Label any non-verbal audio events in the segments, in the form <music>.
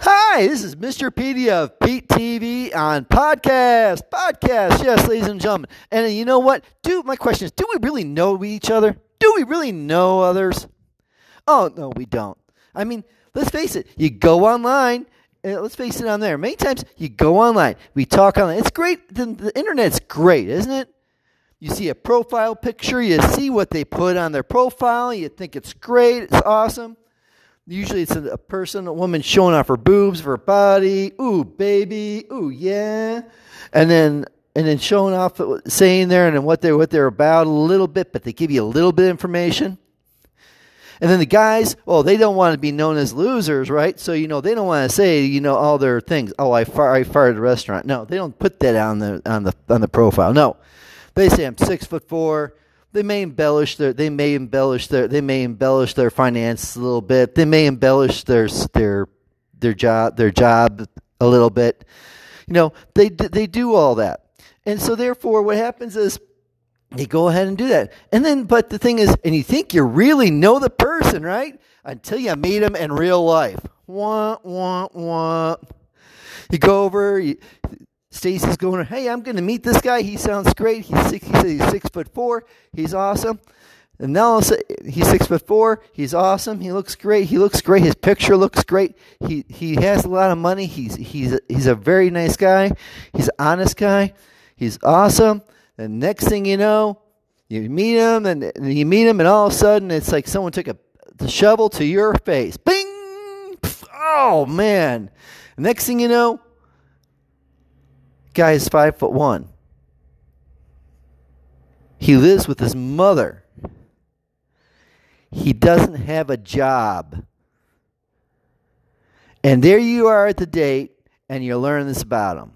Hi, this is Mr. Petey of Pete TV on podcast. Podcast, yes, ladies and gentlemen. And you know what? Do my question is: Do we really know each other? Do we really know others? Oh no, we don't. I mean, let's face it. You go online. Uh, let's face it on there. Many times you go online. We talk online. It's great. The, the internet's great, isn't it? You see a profile picture. You see what they put on their profile. You think it's great. It's awesome. Usually it's a, a person, a woman showing off her boobs, her body. Ooh, baby. Ooh, yeah. And then and then showing off, saying there and what they're what they're about a little bit, but they give you a little bit of information. And then the guys, well, they don't want to be known as losers, right? So you know they don't want to say you know all their things. Oh, I far, I fired a restaurant. No, they don't put that on the on the on the profile. No, they say I'm six foot four. They may embellish their they may embellish their they may embellish their finance a little bit. They may embellish their their their job their job a little bit. You know they they do all that. And so therefore what happens is they go ahead and do that. And then, but the thing is, and you think you really know the person, right? Until you meet them in real life. Wah, wah, wah. You go over, you, Stacy's going, hey, I'm going to meet this guy. He sounds great. He's six, he says he's six foot four. He's awesome. And now he's six foot four. He's awesome. He looks great. He looks great. His picture looks great. He he has a lot of money. He's he's he's a very nice guy. He's an honest guy. He's awesome. And next thing you know, you meet him and, and you meet him, and all of a sudden it's like someone took a the shovel to your face. Bing! Oh man! next thing you know, guy is five foot one. He lives with his mother. He doesn't have a job. And there you are at the date, and you're learning this about him.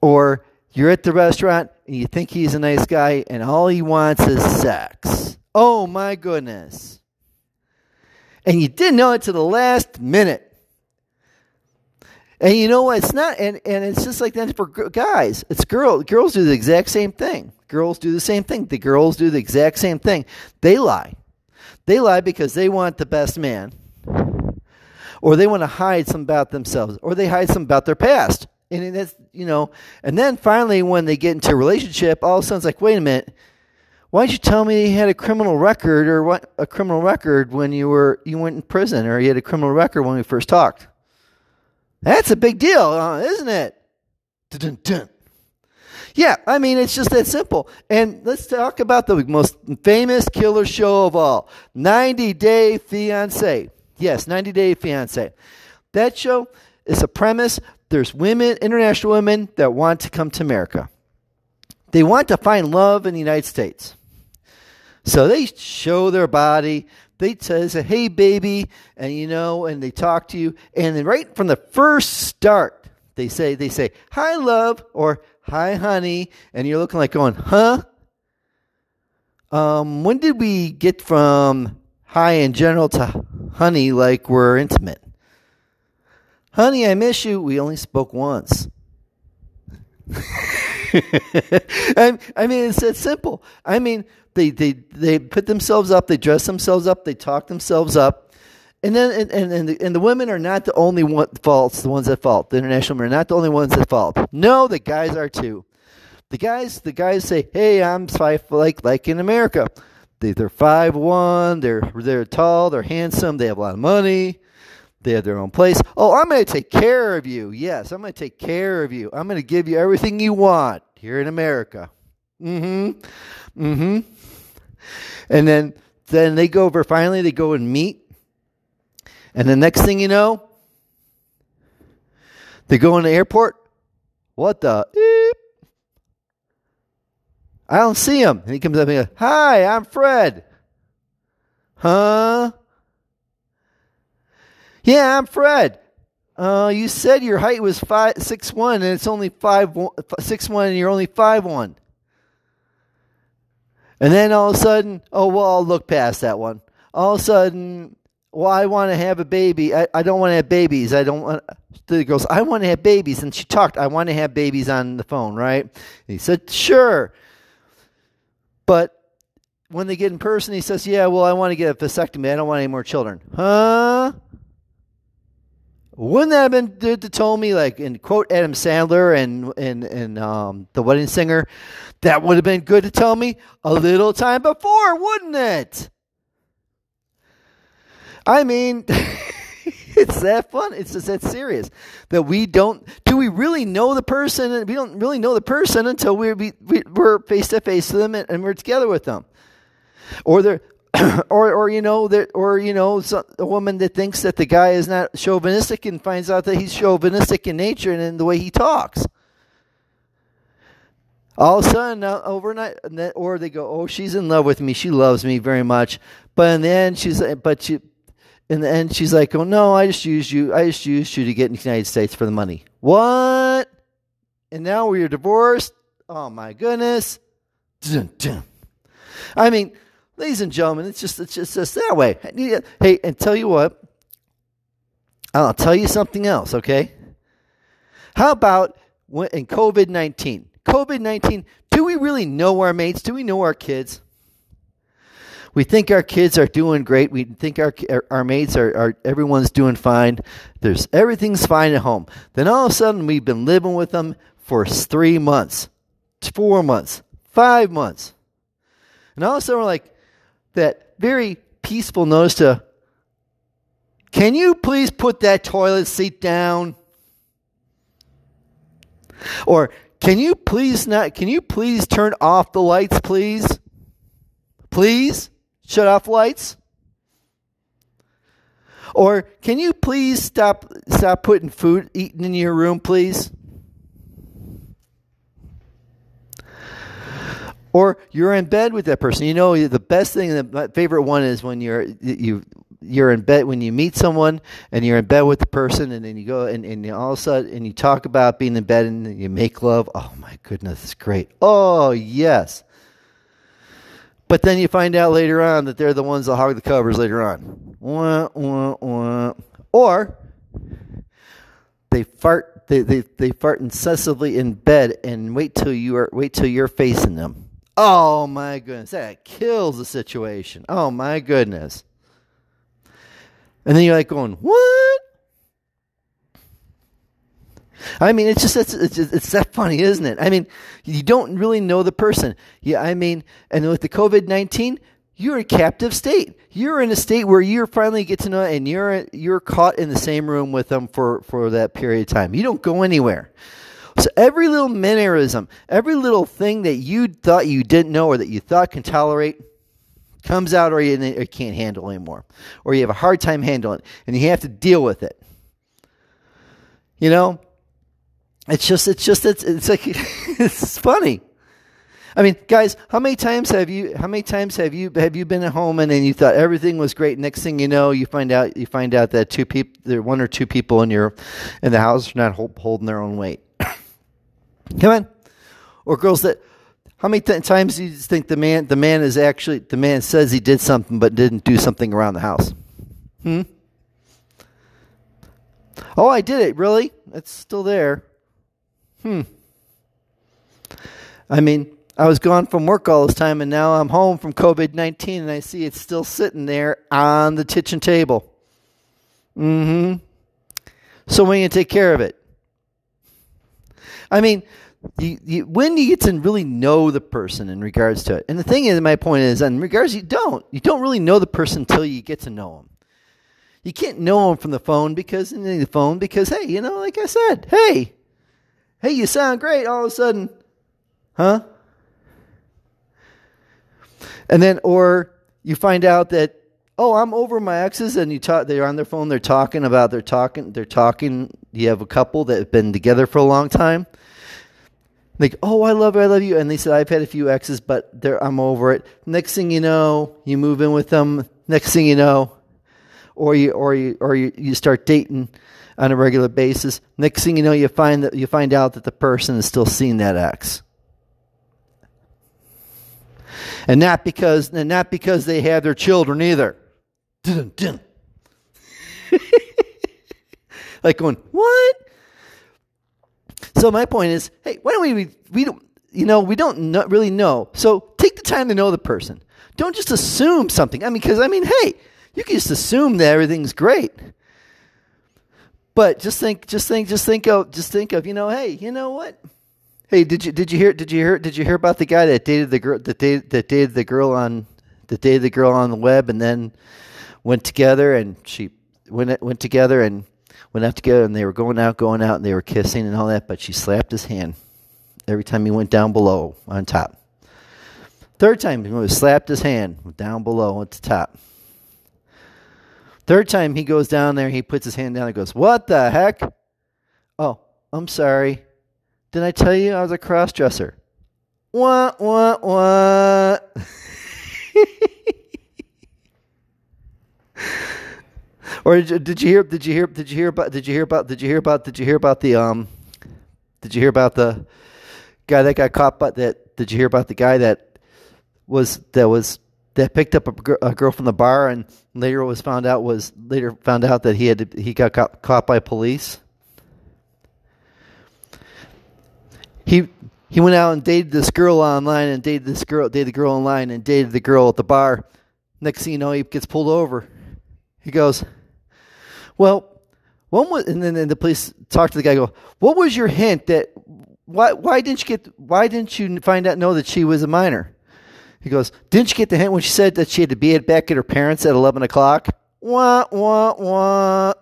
Or you're at the restaurant and you think he's a nice guy, and all he wants is sex. Oh my goodness. And you didn't know it to the last minute. And you know what? It's not, and, and it's just like that for guys. It's girls. Girls do the exact same thing. Girls do the same thing. The girls do the exact same thing. They lie. They lie because they want the best man, or they want to hide some about themselves, or they hide some about their past. And it's, you know, and then finally when they get into a relationship, all of a sudden it's like, wait a minute, why'd you tell me you had a criminal record or what a criminal record when you were you went in prison or you had a criminal record when we first talked? That's a big deal, uh, isn't it? Dun-dun-dun. Yeah, I mean, it's just that simple. And let's talk about the most famous killer show of all 90 Day Fiancé. Yes, 90 Day Fiancé. That show is a premise. There's women, international women, that want to come to America. They want to find love in the United States. So they show their body they say, hey, baby, and you know, and they talk to you. And then right from the first start, they say, they say, hi, love, or hi, honey. And you're looking like going, huh? Um, when did we get from hi in general to honey like we're intimate? Honey, I miss you. We only spoke once. <laughs> I, I mean, it's that simple. I mean, they, they, they put themselves up, they dress themselves up, they talk themselves up. And then and, and, and, the, and the women are not the only one faults, the ones that fault. The international women are not the only ones that fault. No, the guys are too. The guys the guys say, Hey, I'm five like like in America. They they're five one, they're they're tall, they're handsome, they have a lot of money, they have their own place. Oh, I'm gonna take care of you. Yes, I'm gonna take care of you. I'm gonna give you everything you want here in America. Mm-hmm. Mm-hmm. And then then they go over finally they go and meet. And the next thing you know, they go in the airport. What the Eep. I don't see him. And he comes up and goes, Hi, I'm Fred. Huh? Yeah, I'm Fred. Uh, you said your height was five six one, and it's only five six one, and you're only five one. And then all of a sudden, oh, well, I'll look past that one. All of a sudden, well, I want to have a baby. I, I don't want to have babies. I don't want. The girls, I want to have babies. And she talked, I want to have babies on the phone, right? And he said, sure. But when they get in person, he says, yeah, well, I want to get a vasectomy. I don't want any more children. Huh? Wouldn't that have been good to tell me, like in quote Adam Sandler and and and um, the Wedding Singer? That would have been good to tell me a little time before, wouldn't it? I mean, <laughs> it's that fun. It's just that serious that we don't. Do we really know the person? We don't really know the person until we, we, we we're face to face with them and, and we're together with them, or they're. <coughs> or, or you know that, or you know, a woman that thinks that the guy is not chauvinistic and finds out that he's chauvinistic in nature and in the way he talks. All of a sudden uh, overnight or they go oh she's in love with me. She loves me very much. But in the end she's but she in the end she's like oh no i just used you i just used you to get in the united states for the money. What? And now we're divorced. Oh my goodness. I mean ladies and gentlemen it's just it's just, just that way hey and tell you what i'll tell you something else okay how about when, in covid-19 COVID 19, do we really know our mates? Do we know our kids? We think our kids are doing great. We think our our mates are, are everyone's doing fine. There's everything's fine at home. Then all of a sudden we've been living with them for three months, four months, five months, and all of a sudden we're like that very peaceful notice to. Can you please put that toilet seat down? Or can you please not, can you please turn off the lights, please? Please? Shut off lights? Or can you please stop stop putting food eating in your room, please? Or you're in bed with that person. You know the best thing. the favorite one is when you're you you're in bed when you meet someone and you're in bed with the person and then you go and, and all of a sudden and you talk about being in bed and you make love oh my goodness it's great oh yes but then you find out later on that they're the ones that hog the covers later on wah, wah, wah. or they fart they, they, they fart incessantly in bed and wait till you are wait till you're facing them oh my goodness that kills the situation oh my goodness and then you're like going, what? I mean, it's just it's, it's it's that funny, isn't it? I mean, you don't really know the person. Yeah, I mean, and with the COVID nineteen, you're a captive state. You're in a state where you finally get to know, and you're you're caught in the same room with them for for that period of time. You don't go anywhere. So every little mannerism, every little thing that you thought you didn't know or that you thought can tolerate, comes out or you, or you can't handle anymore, or you have a hard time handling it, and you have to deal with it. You know, it's just, it's just, it's, it's like, <laughs> it's funny. I mean, guys, how many times have you, how many times have you, have you been at home and then you thought everything was great? Next thing you know, you find out, you find out that two people, there one or two people in your, in the house are not hold, holding their own weight. Come on. Or girls that, how many th- times do you think the man the man is actually the man says he did something but didn't do something around the house? Hmm. Oh, I did it. Really? It's still there. Hmm. I mean, I was gone from work all this time, and now I'm home from COVID nineteen, and I see it's still sitting there on the kitchen table. Mm-hmm. So when you take care of it? I mean, you, you, when you get to really know the person in regards to it. And the thing is, my point is, in regards, you don't. You don't really know the person until you get to know them. You can't know them from the phone because the phone because hey, you know, like I said, hey, hey, you sound great. All of a sudden, huh? And then, or you find out that oh, I'm over my exes, and you talk. They're on their phone. They're talking about. They're talking. They're talking. You have a couple that have been together for a long time like, oh, I love you, I love you. And they said, I've had a few exes, but I'm over it. Next thing you know, you move in with them. Next thing you know, or you or you or you, you start dating on a regular basis. Next thing you know, you find that you find out that the person is still seeing that ex. And not because and not because they have their children either. <laughs> like going, what? So my point is, hey, why don't we we don't you know we don't know, really know. So take the time to know the person. Don't just assume something. I mean, because I mean, hey, you can just assume that everything's great. But just think, just think, just think of, just think of, you know, hey, you know what? Hey, did you did you hear did you hear did you hear about the guy that dated the girl that dated that dated the girl on that dated the girl on the web and then went together and she went went together and went out together and they were going out going out and they were kissing and all that but she slapped his hand every time he went down below on top. Third time he slapped his hand down below at the top. Third time he goes down there, he puts his hand down and goes, What the heck? Oh, I'm sorry. Did I tell you I was a cross dresser? What, what, what? Or did you hear did you hear did you hear about did you hear about did you hear about did you hear about the um did you hear about the guy that got caught but that did you hear about the guy that was that was that picked up a, a, girl from the bar and later was found out was later found out that he had he got caught, caught by police. He he went out and dated this girl online and dated this girl dated the girl online and dated the girl at the bar. Next thing you know, he gets pulled over. He goes, "Well, one was," and then the police talk to the guy. Go, "What was your hint that why why didn't you get why didn't you find out know that she was a minor?" He goes, Didn't you get the hint when she said that she had to be at back at her parents at 11 o'clock? Wah, wah, wah.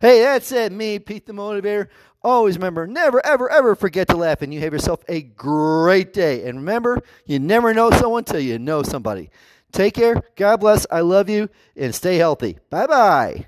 Hey, that's it, me, Pete the Motivator. Always remember, never, ever, ever forget to laugh, and you have yourself a great day. And remember, you never know someone till you know somebody. Take care. God bless. I love you, and stay healthy. Bye bye.